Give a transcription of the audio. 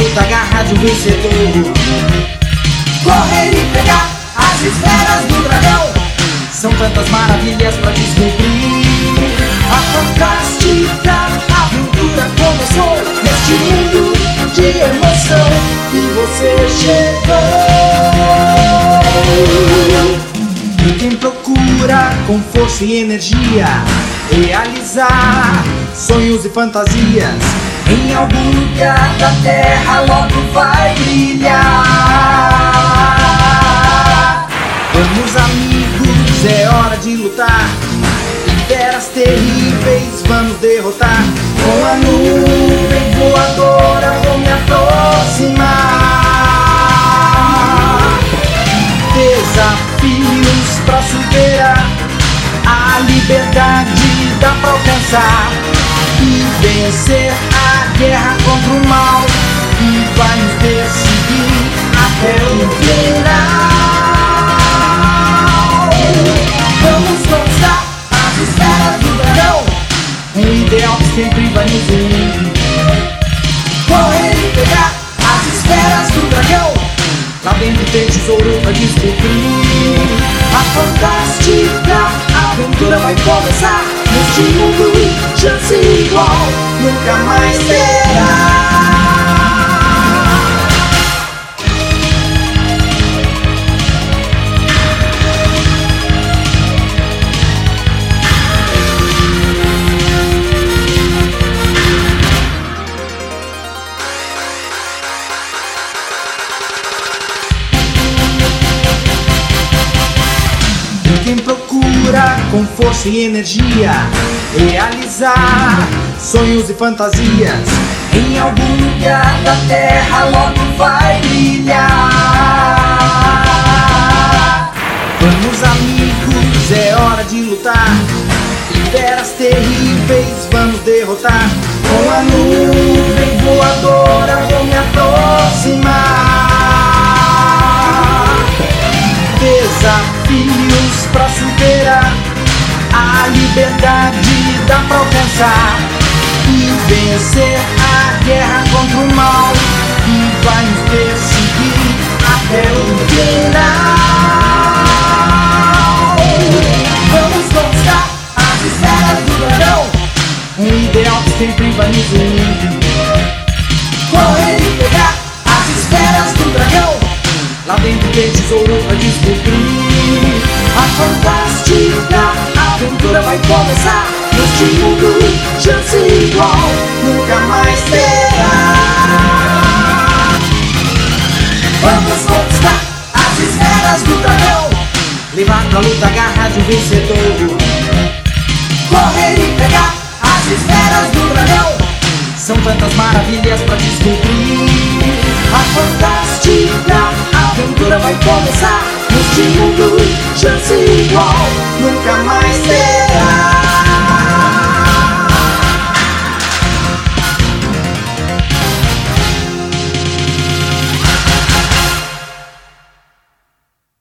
garra de um vencedor. Correr e pegar as esferas do dragão. São tantas maravilhas pra descobrir. A fantástica aventura começou neste mundo de emoção e você chegou. Quem procura com força e energia realizar sonhos e fantasias em algum lugar da terra logo vai brilhar. Vamos, amigos, é hora de lutar. Feras terríveis vamos derrotar. Com a nuvem voadora vou me aproximar. Desafios pra superar. A liberdade dá pra alcançar e vencer a guerra contra o mal que vai nos perseguir até o final. Vamos conquistar as esferas do dragão. Um ideal que sempre vai nos unir. Correr e pegar as esferas do dragão. Lá dentro tem tesouro pra descobrir. A fantástica aventura vai começar neste mundo chance igual nunca mais terá. Quem com força e energia realizar sonhos e fantasias Em algum lugar da terra logo vai brilhar. Vamos amigos, é hora de lutar Feras terríveis vamos derrotar Com a nuvem voadora vou me aproximar. Liberdade dá pra alcançar E vencer a guerra contra o mal Que vai nos perseguir até o final. Vamos conquistar as esferas do dragão. Um ideal que sempre vai nos unir Correr e pegar as esferas do dragão. Lá dentro tem tesouro pra descobrir A aventura vai começar neste mundo chance igual nunca mais terá. Vamos conquistar as esferas do dragão. Levar pra luta a garra de um vencedor Correr e pegar as esferas do dragão. São tantas maravilhas pra descobrir A fantástica aventura vai começar neste mundo chance igual nunca mais terá.